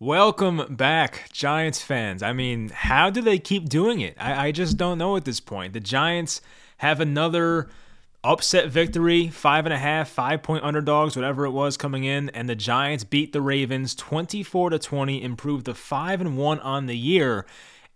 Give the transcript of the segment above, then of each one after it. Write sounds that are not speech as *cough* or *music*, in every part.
Welcome back, Giants fans. I mean, how do they keep doing it? I, I, just don't know at this point. The Giants have another upset victory, five and a half, five point underdogs, whatever it was coming in, and the Giants beat the Ravens 24 to 20, improved to five and one on the year.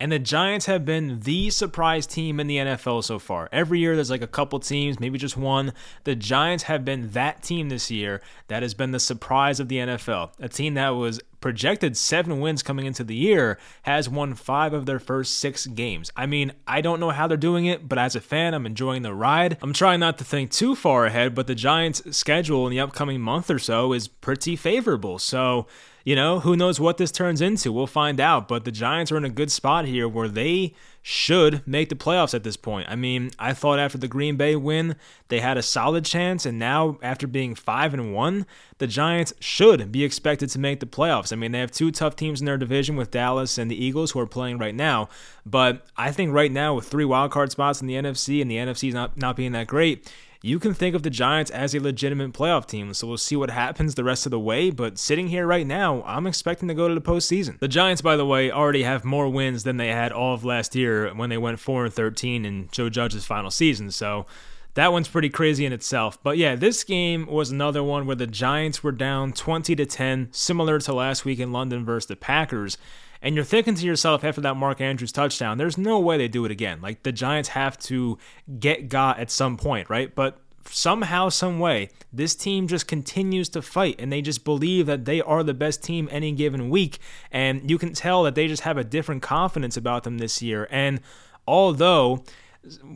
And the Giants have been the surprise team in the NFL so far. Every year there's like a couple teams, maybe just one. The Giants have been that team this year that has been the surprise of the NFL. A team that was projected seven wins coming into the year has won five of their first six games. I mean, I don't know how they're doing it, but as a fan, I'm enjoying the ride. I'm trying not to think too far ahead, but the Giants' schedule in the upcoming month or so is pretty favorable. So, you know, who knows what this turns into? We'll find out. But the Giants are in a good spot here where they should make the playoffs at this point. I mean, I thought after the Green Bay win, they had a solid chance, and now after being five and one, the Giants should be expected to make the playoffs. I mean, they have two tough teams in their division with Dallas and the Eagles who are playing right now. But I think right now with three wild card spots in the NFC and the NFC not not being that great you can think of the Giants as a legitimate playoff team. So we'll see what happens the rest of the way. But sitting here right now, I'm expecting to go to the postseason. The Giants, by the way, already have more wins than they had all of last year when they went 4 and 13 in Joe Judge's final season. So that one's pretty crazy in itself. But yeah, this game was another one where the Giants were down 20 to 10, similar to last week in London versus the Packers. And you're thinking to yourself after that Mark Andrews touchdown, there's no way they do it again. Like the Giants have to get got at some point, right? But somehow, some way, this team just continues to fight and they just believe that they are the best team any given week. And you can tell that they just have a different confidence about them this year. And although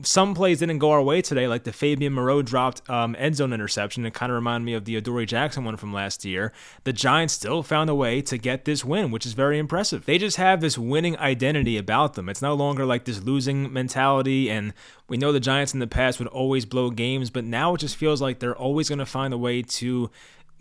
some plays didn't go our way today, like the Fabian Moreau dropped um, end zone interception. It kind of reminded me of the Adoree Jackson one from last year. The Giants still found a way to get this win, which is very impressive. They just have this winning identity about them. It's no longer like this losing mentality. And we know the Giants in the past would always blow games, but now it just feels like they're always going to find a way to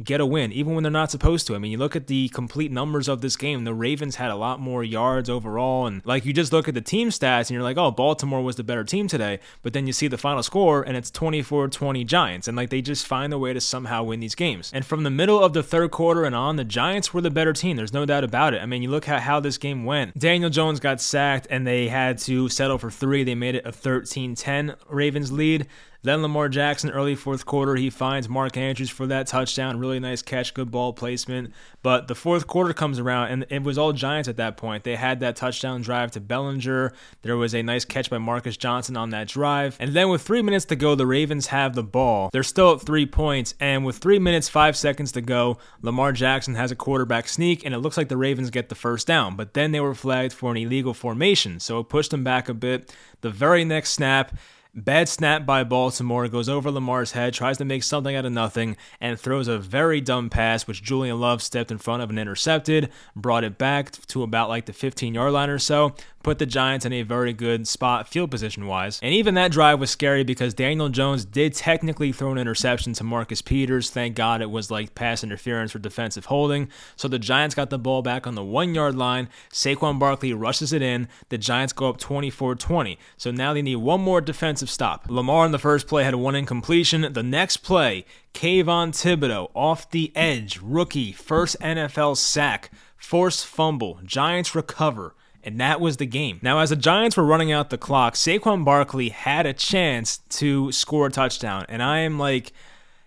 get a win, even when they're not supposed to. I mean, you look at the complete numbers of this game, the Ravens had a lot more yards overall. And like you just look at the team stats and you're like, oh, Baltimore was the better team today. But then you see the final score and it's 24 20 Giants. And like they just find a way to somehow win these games. And from the middle of the third quarter and on, the Giants were the better team. There's no doubt about it. I mean, you look at how this game went. Daniel Jones got sacked and they had to settle for three. They made it a 13 10 Ravens lead. Then Lamar Jackson, early fourth quarter, he finds Mark Andrews for that touchdown. Really nice catch, good ball placement. But the fourth quarter comes around, and it was all Giants at that point. They had that touchdown drive to Bellinger. There was a nice catch by Marcus Johnson on that drive. And then with three minutes to go, the Ravens have the ball. They're still at three points. And with three minutes, five seconds to go, Lamar Jackson has a quarterback sneak, and it looks like the Ravens get the first down. But then they were flagged for an illegal formation. So it pushed them back a bit. The very next snap, Bad snap by Baltimore goes over Lamar's head, tries to make something out of nothing, and throws a very dumb pass, which Julian Love stepped in front of and intercepted, brought it back to about like the 15 yard line or so, put the Giants in a very good spot field position wise. And even that drive was scary because Daniel Jones did technically throw an interception to Marcus Peters. Thank God it was like pass interference or defensive holding. So the Giants got the ball back on the one yard line. Saquon Barkley rushes it in. The Giants go up 24 20. So now they need one more defensive stop. Lamar in the first play had one incompletion. The next play, Kayvon Thibodeaux off the edge, rookie, first NFL sack, forced fumble. Giants recover and that was the game. Now, as the Giants were running out the clock, Saquon Barkley had a chance to score a touchdown, and I am like,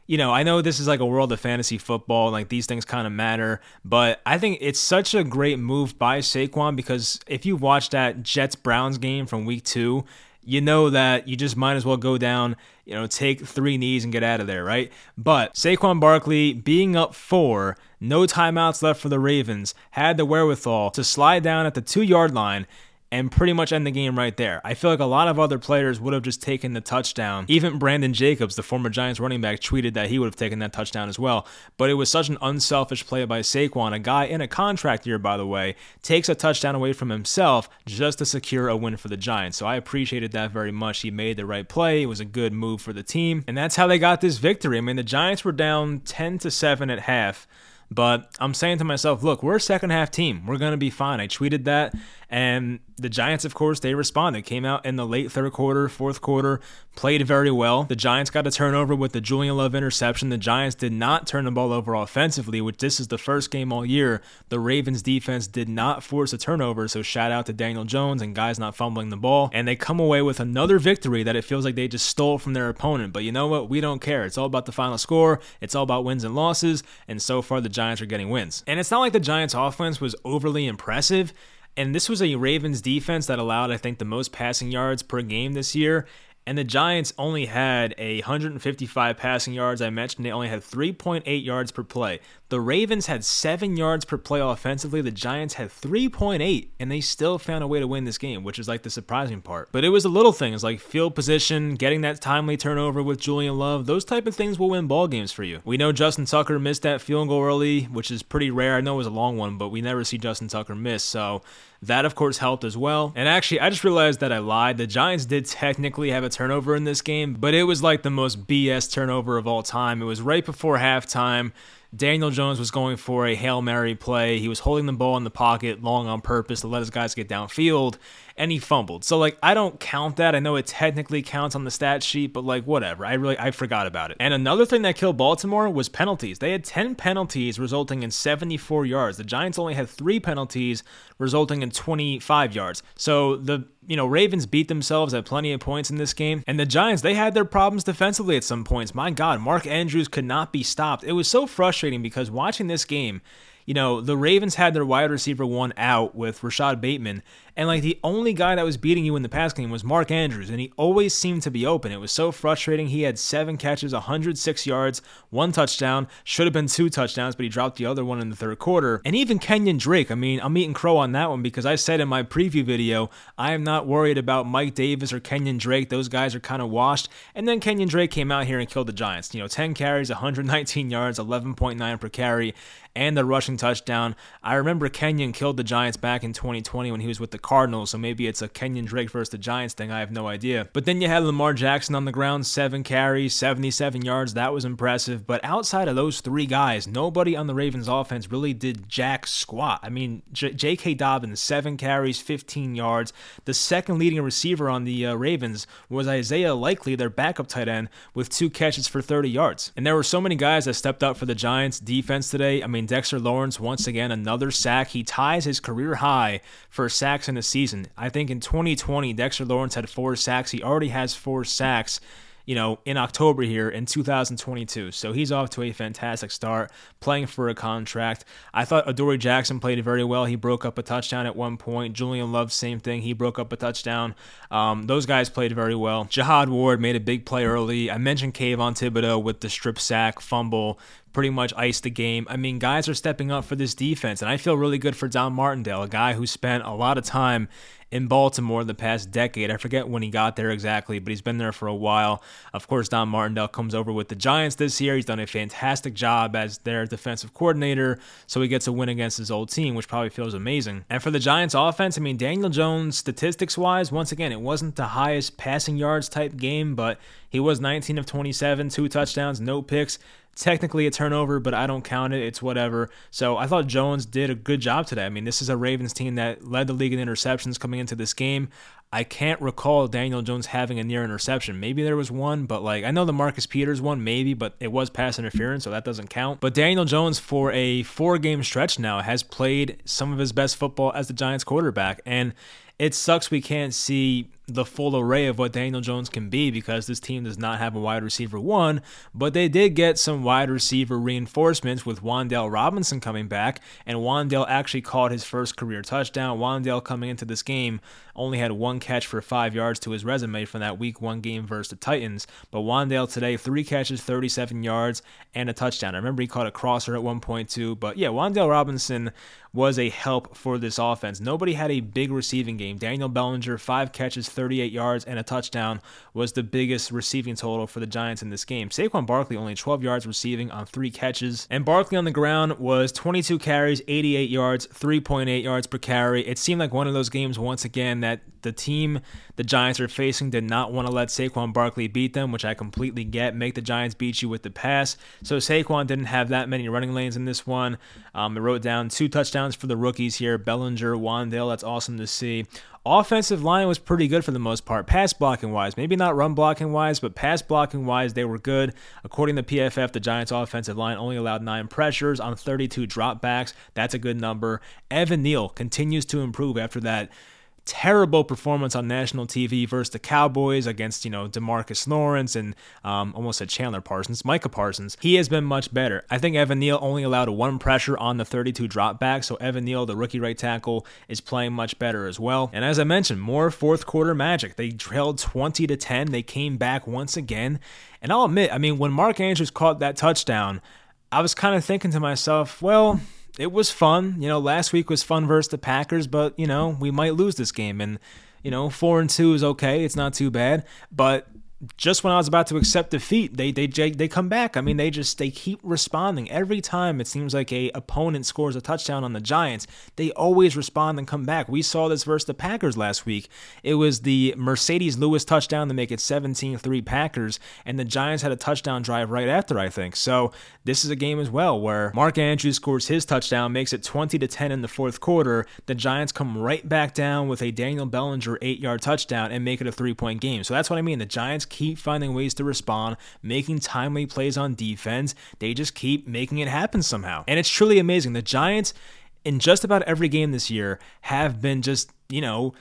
you know, I know this is like a world of fantasy football, like these things kind of matter, but I think it's such a great move by Saquon because if you watch that Jets Browns game from week two, you know that you just might as well go down, you know, take three knees and get out of there, right? But Saquon Barkley being up four, no timeouts left for the Ravens, had the wherewithal to slide down at the two yard line and pretty much end the game right there. I feel like a lot of other players would have just taken the touchdown. Even Brandon Jacobs, the former Giants running back, tweeted that he would have taken that touchdown as well. But it was such an unselfish play by Saquon, a guy in a contract year, by the way, takes a touchdown away from himself just to secure a win for the Giants. So I appreciated that very much. He made the right play. It was a good move for the team. And that's how they got this victory. I mean, the Giants were down 10 to 7 at half But I'm saying to myself, look, we're a second half team. We're going to be fine. I tweeted that. And the Giants, of course, they responded. Came out in the late third quarter, fourth quarter, played very well. The Giants got a turnover with the Julian Love interception. The Giants did not turn the ball over offensively, which this is the first game all year. The Ravens defense did not force a turnover, so shout out to Daniel Jones and guys not fumbling the ball. And they come away with another victory that it feels like they just stole from their opponent. But you know what? We don't care. It's all about the final score. It's all about wins and losses. And so far, the Giants are getting wins. And it's not like the Giants offense was overly impressive. And this was a Ravens defense that allowed, I think, the most passing yards per game this year. And the Giants only had a 155 passing yards. I mentioned they only had 3.8 yards per play. The Ravens had 7 yards per play offensively. The Giants had 3.8 and they still found a way to win this game, which is like the surprising part. But it was the little things like field position, getting that timely turnover with Julian Love. Those type of things will win ball games for you. We know Justin Tucker missed that field goal early, which is pretty rare. I know it was a long one, but we never see Justin Tucker miss. So that, of course, helped as well. And actually, I just realized that I lied. The Giants did technically have a turnover in this game, but it was like the most BS turnover of all time. It was right before halftime. Daniel Jones was going for a Hail Mary play. He was holding the ball in the pocket long on purpose to let his guys get downfield, and he fumbled. So, like, I don't count that. I know it technically counts on the stat sheet, but, like, whatever. I really, I forgot about it. And another thing that killed Baltimore was penalties. They had 10 penalties, resulting in 74 yards. The Giants only had three penalties, resulting in 25 yards. So, the you know, Ravens beat themselves at plenty of points in this game. And the Giants, they had their problems defensively at some points. My God, Mark Andrews could not be stopped. It was so frustrating because watching this game, you know, the Ravens had their wide receiver one out with Rashod Bateman, and like the only guy that was beating you in the pass game was Mark Andrews, and he always seemed to be open. It was so frustrating. He had seven catches, 106 yards, one touchdown. Should have been two touchdowns, but he dropped the other one in the third quarter. And even Kenyon Drake, I mean, I'm eating crow on that one because I said in my preview video, I am not worried about Mike Davis or Kenyon Drake. Those guys are kind of washed. And then Kenyon Drake came out here and killed the Giants. You know, 10 carries, 119 yards, 11.9 per carry and the rushing touchdown. I remember Kenyon killed the Giants back in 2020 when he was with the Cardinals, so maybe it's a Kenyon Drake versus the Giants thing. I have no idea. But then you had Lamar Jackson on the ground, seven carries, 77 yards. That was impressive. But outside of those three guys, nobody on the Ravens offense really did jack squat. I mean, J.K. Dobbins, seven carries, 15 yards. The second leading receiver on the uh, Ravens was Isaiah Likely, their backup tight end, with two catches for 30 yards. And there were so many guys that stepped up for the Giants defense today. I mean, Dexter Lawrence, once again, another sack. He ties his career high for sacks in a season. I think in 2020, Dexter Lawrence had four sacks. He already has four sacks you know, in October here in 2022. So he's off to a fantastic start, playing for a contract. I thought Adoree Jackson played very well. He broke up a touchdown at one point. Julian Love, same thing. He broke up a touchdown. Um, those guys played very well. Jihad Ward made a big play early. I mentioned Kayvon Thibodeaux with the strip sack, fumble, pretty much iced the game. I mean, guys are stepping up for this defense, and I feel really good for Don Martindale, a guy who spent a lot of time in Baltimore the past decade. I forget when he got there exactly, but he's been there for a while. Of course, Don Martindale comes over with the Giants this year. He's done a fantastic job as their defensive coordinator, so he gets a win against his old team, which probably feels amazing. And for the Giants offense, I mean, Daniel Jones, statistics wise, once again, it wasn't the highest passing yards type game, but he was 19 of 27, two touchdowns, no picks technically a turnover, but I don't count it. It's whatever. So I thought Jones did a good job today. I mean, this is a Ravens team that led the league in interceptions coming into this game. I can't recall Daniel Jones having a near interception. Maybe there was one, but like I know the Marcus Peters one, maybe, but it was pass interference, so that doesn't count. But Daniel Jones, for a four game stretch now, has played some of his best football as the Giants quarterback. And it sucks we can't see the full array of what Daniel Jones can be because this team does not have a wide receiver one, but they did get some wide receiver reinforcements with Wan'Dale Robinson coming back, and Wan'Dale actually caught his first career touchdown. Wan'Dale coming into this game only had one catch for five yards to his resume from that week one game versus the Titans, but Wan'Dale today, three catches, 37 yards, and a touchdown. I remember he caught a crosser at one point too, but yeah, Wan'Dale Robinson was a help for this offense. Nobody had a big receiving game. Daniel Bellinger, five catches, 38 yards and a touchdown was the biggest receiving total for the Giants in this game. Saquon Barkley only 12 yards receiving on three catches, and Barkley on the ground was 22 carries, 88 yards, 3.8 yards per carry. It seemed like one of those games once again that the team the Giants are facing did not want to let Saquon Barkley beat them, which I completely get. Make the Giants beat you with the pass. So Saquon didn't have that many running lanes in this one. Um, I wrote down two touchdowns for the rookies here Bellinger, Wan'Dale. That's awesome to see. Offensive line was pretty good for the most part, pass blocking wise. Maybe not run blocking wise, but pass blocking wise, they were good. According to PFF, the Giants' offensive line only allowed nine pressures on 32 dropbacks. That's a good number. Evan Neal continues to improve after that terrible performance on national TV versus the Cowboys against, you know, Demarcus Lawrence and um, almost said Chandler Parsons, Micah Parsons. He has been much better. I think Evan Neal only allowed one pressure on the 32 drop dropback, so Evan Neal, the rookie right tackle, is playing much better as well. And as I mentioned, more fourth quarter magic. They trailed 20 to 10. They came back once again. And I'll admit, I mean, when Mark Andrews caught that touchdown, I was kind of thinking to myself, well, it was fun. You know, last week was fun versus the Packers, but you know we might lose this game, and you know four and two is okay. It's not too bad, but just when I was about to accept defeat, they they they come back. I mean, they just they keep responding every time. It seems like a opponent scores a touchdown on the Giants. They always respond and come back. We saw this versus the Packers last week. It was the Marcedes Lewis touchdown to make it 17-3 Packers, and the Giants had a touchdown drive right after. I think so. This is a game as well where Mark Andrews scores his touchdown, makes it 20 to 10 in the fourth quarter. The Giants come right back down with a Daniel Bellinger eight-yard touchdown and make it a three-point game. So that's what I mean. The Giants keep finding ways to respond, making timely plays on defense. They just keep making it happen somehow. And it's truly amazing. The Giants, in just about every game this year, have been just, you know,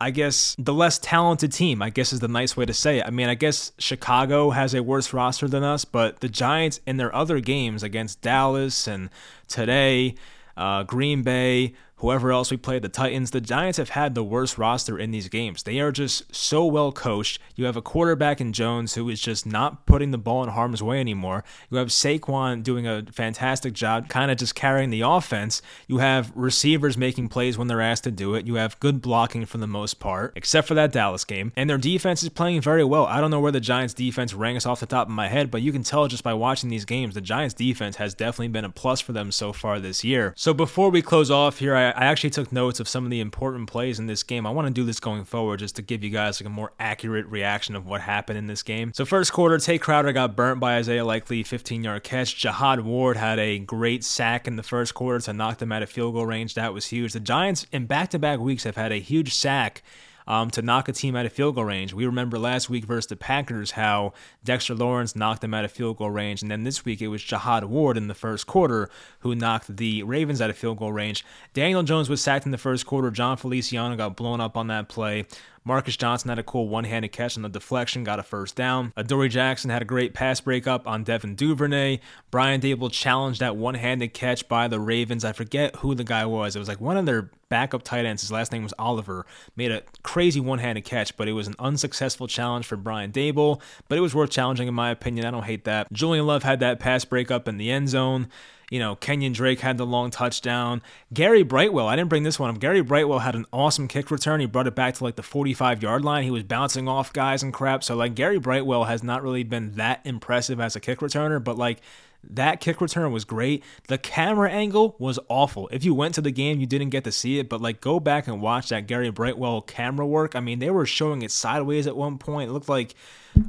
I guess the less talented team, I guess is the nice way to say it. I mean, I guess Chicago has a worse roster than us, but the Giants in their other games against Dallas and today, uh, Green Bay, whoever else we played, the Titans, the Giants have had the worst roster in these games. They are just so well coached. You have a quarterback in Jones who is just not putting the ball in harm's way anymore. You have Saquon doing a fantastic job, kind of just carrying the offense. You have receivers making plays when they're asked to do it. You have good blocking for the most part, except for that Dallas game. And their defense is playing very well. I don't know where the Giants defense ranks off the top of my head, but you can tell just by watching these games, the Giants defense has definitely been a plus for them so far this year. So before we close off here, I I actually took notes of some of the important plays in this game. I want to do this going forward just to give you guys like a more accurate reaction of what happened in this game. So first quarter, Tae Crowder got burnt by Isaiah Likely 15 yard catch. Jihad Ward had a great sack in the first quarter to knock them out of field goal range. That was huge. The Giants in back to back weeks have had a huge sack um, to knock a team out of field goal range. We remember last week versus the Packers how Dexter Lawrence knocked them out of field goal range, and then this week it was Jihad Ward in the first quarter who knocked the Ravens out of field goal range. Daniel Jones was sacked in the first quarter. Jon Feliciano got blown up on that play. Marcus Johnson had a cool one handed catch on the deflection, got a first down. Adoree Jackson had a great pass breakup on Devin Duvernay. Brian Daboll challenged that one handed catch by the Ravens. I forget who the guy was. It was like one of their backup tight ends. His last name was Oliver. Made a crazy one handed catch, but it was an unsuccessful challenge for Brian Daboll. But it was worth challenging, in my opinion. I don't hate that. Julian Love had that pass breakup in the end zone. You know, Kenyon Drake had the long touchdown. Gary Brightwell, I didn't bring this one up. Gary Brightwell had an awesome kick return. He brought it back to like the 45 yard line. He was bouncing off guys and crap. So, like, Gary Brightwell has not really been that impressive as a kick returner, but like, that kick return was great. The camera angle was awful. If you went to the game, you didn't get to see it, but like go back and watch that Gary Brightwell camera work. I mean, they were showing it sideways at one point. It looked like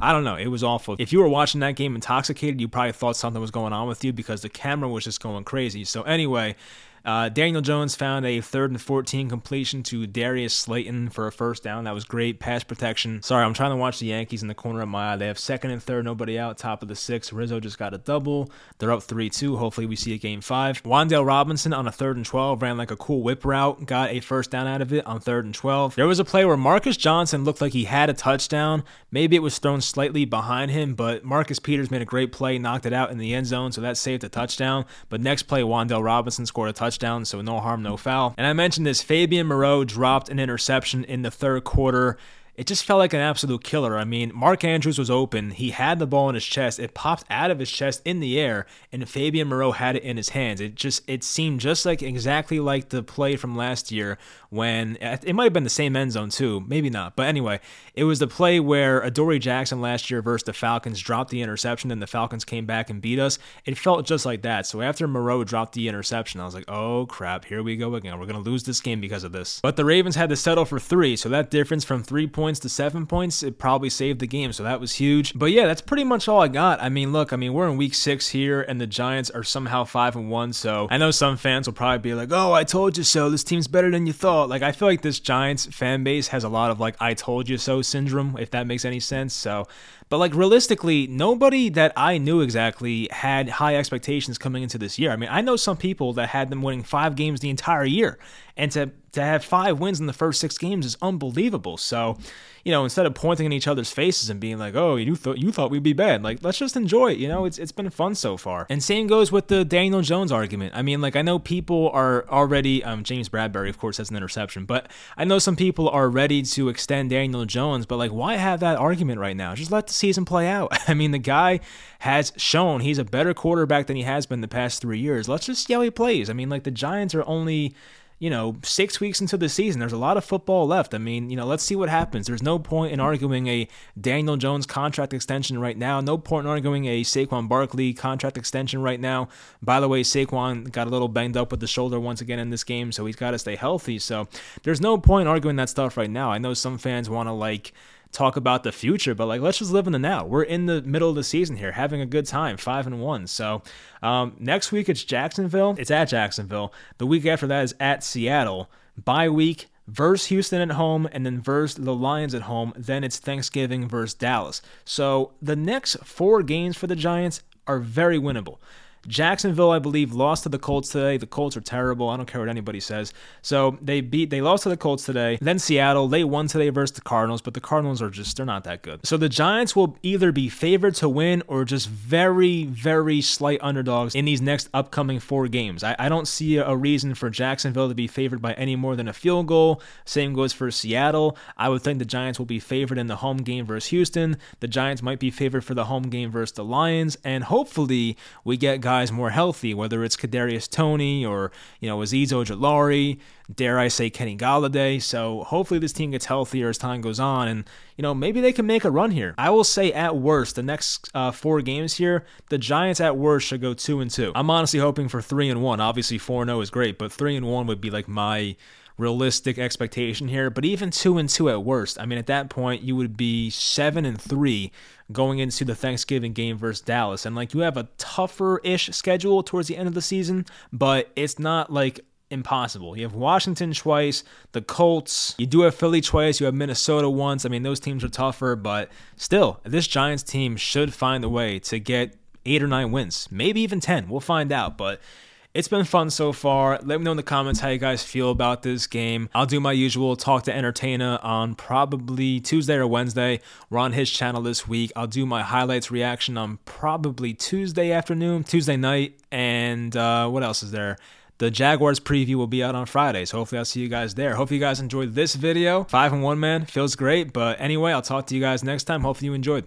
I don't know. It was awful. If you were watching that game intoxicated, you probably thought something was going on with you because the camera was just going crazy. So anyway, uh, Daniel Jones found a third and 14 completion to Darius Slayton for a first down. That was great pass protection. Sorry, I'm trying to watch the Yankees in the corner of my eye. They have second and third, nobody out, top of the sixth. Rizzo just got a double. They're up 3 2. Hopefully, we see a game five. Wan'Dale Robinson on a third and 12 ran like a cool whip route, got a first down out of it on third and 12. There was a play where Marcus Johnson looked like he had a touchdown. Maybe it was thrown slightly behind him, but Marcus Peters made a great play, knocked it out in the end zone, so that saved a touchdown. But next play, Wan'Dale Robinson scored a touchdown touchdown, so no harm, no foul. And I mentioned this Fabian Moreau dropped an interception in the third quarter. It just felt like an absolute killer. I mean, Mark Andrews was open. He had the ball in his chest. It popped out of his chest in the air, and Fabian Moreau had it in his hands. It just it seemed just like exactly like the play from last year when it might have been the same end zone too, maybe not. But anyway, it was the play where Adoree Jackson last year versus the Falcons dropped the interception, and the Falcons came back and beat us. It felt just like that. So after Moreau dropped the interception, I was like, oh crap, here we go again. We're gonna lose this game because of this. But the Ravens had to settle for three, so that difference from three points points to seven points, it probably saved the game. So that was huge. But yeah, that's pretty much all I got. I mean, look, I mean, we're in week six here, and the Giants are somehow five and one. So I know some fans will probably be like, oh, I told you so. This team's better than you thought. Like, I feel like this Giants fan base has a lot of like, I told you so syndrome, if that makes any sense. So but like realistically, nobody that I knew exactly had high expectations coming into this year. I mean, I know some people that had them winning five games the entire year, and to to have five wins in the first six games is unbelievable. So, you know, instead of pointing in each other's faces and being like, "Oh, you thought you thought we'd be bad," like let's just enjoy it. You know, it's it's been fun so far. And same goes with the Daniel Jones argument. I mean, like I know people are already um, James Bradberry, of course, has an interception, but I know some people are ready to extend Daniel Jones. But like, why have that argument right now? Just let the season play out. *laughs* I mean, the guy has shown he's a better quarterback than he has been the past three years. Let's just see how he plays. I mean, like the Giants are only you know, six weeks into the season. There's a lot of football left. I mean, you know, let's see what happens. There's no point in arguing a Daniel Jones contract extension right now. No point in arguing a Saquon Barkley contract extension right now. By the way, Saquon got a little banged up with the shoulder once again in this game, so he's got to stay healthy. So there's no point arguing that stuff right now. I know some fans want to like talk about the future, but like let's just live in the now. We're in the middle of the season here, having a good time, five and one. So um, next week it's Jacksonville. It's at Jacksonville. The week after that is at Seattle. Bye week versus Houston at home, and then versus the Lions at home. Then it's Thanksgiving versus Dallas. So the next four games for the Giants are very winnable. Jacksonville, I believe, lost to the Colts today. The Colts are terrible. I don't care what anybody says. So they beat, they lost to the Colts today. Then Seattle, they won today versus the Cardinals, but the Cardinals are just, they're not that good. So the Giants will either be favored to win or just very, very slight underdogs in these next upcoming four games. I, I don't see a reason for Jacksonville to be favored by any more than a field goal. Same goes for Seattle. I would think the Giants will be favored in the home game versus Houston. The Giants might be favored for the home game versus the Lions, and hopefully we get guys guys more healthy, whether it's Kadarius Toney or you know Azeez Ojulari, dare I say Kenny Golladay. So hopefully this team gets healthier as time goes on, and you know maybe they can make a run here. I will say at worst, the next uh, four games here, the Giants at worst should go two and two. I'm honestly hoping for three and one. Obviously four and zero oh is great, but three and one would be like my realistic expectation here. But even two and two at worst, I mean, at that point, you would be seven and three going into the Thanksgiving game versus Dallas. And like you have a tougher ish schedule towards the end of the season, but it's not like impossible. You have Washington twice, the Colts, you do have Philly twice, you have Minnesota once. I mean, those teams are tougher, but still, this Giants team should find a way to get eight or nine wins, maybe even 10. We'll find out. But it's been fun so far. Let me know in the comments how you guys feel about this game. I'll do my usual talk to entertainer on probably Tuesday or Wednesday. We're on his channel this week. I'll do my highlights reaction on probably Tuesday afternoon, Tuesday night, and uh, what else is there? The Jaguars preview will be out on Friday, so hopefully I'll see you guys there. Hope you guys enjoyed this video. Five and one man feels great, but anyway, I'll talk to you guys next time. Hopefully you enjoyed.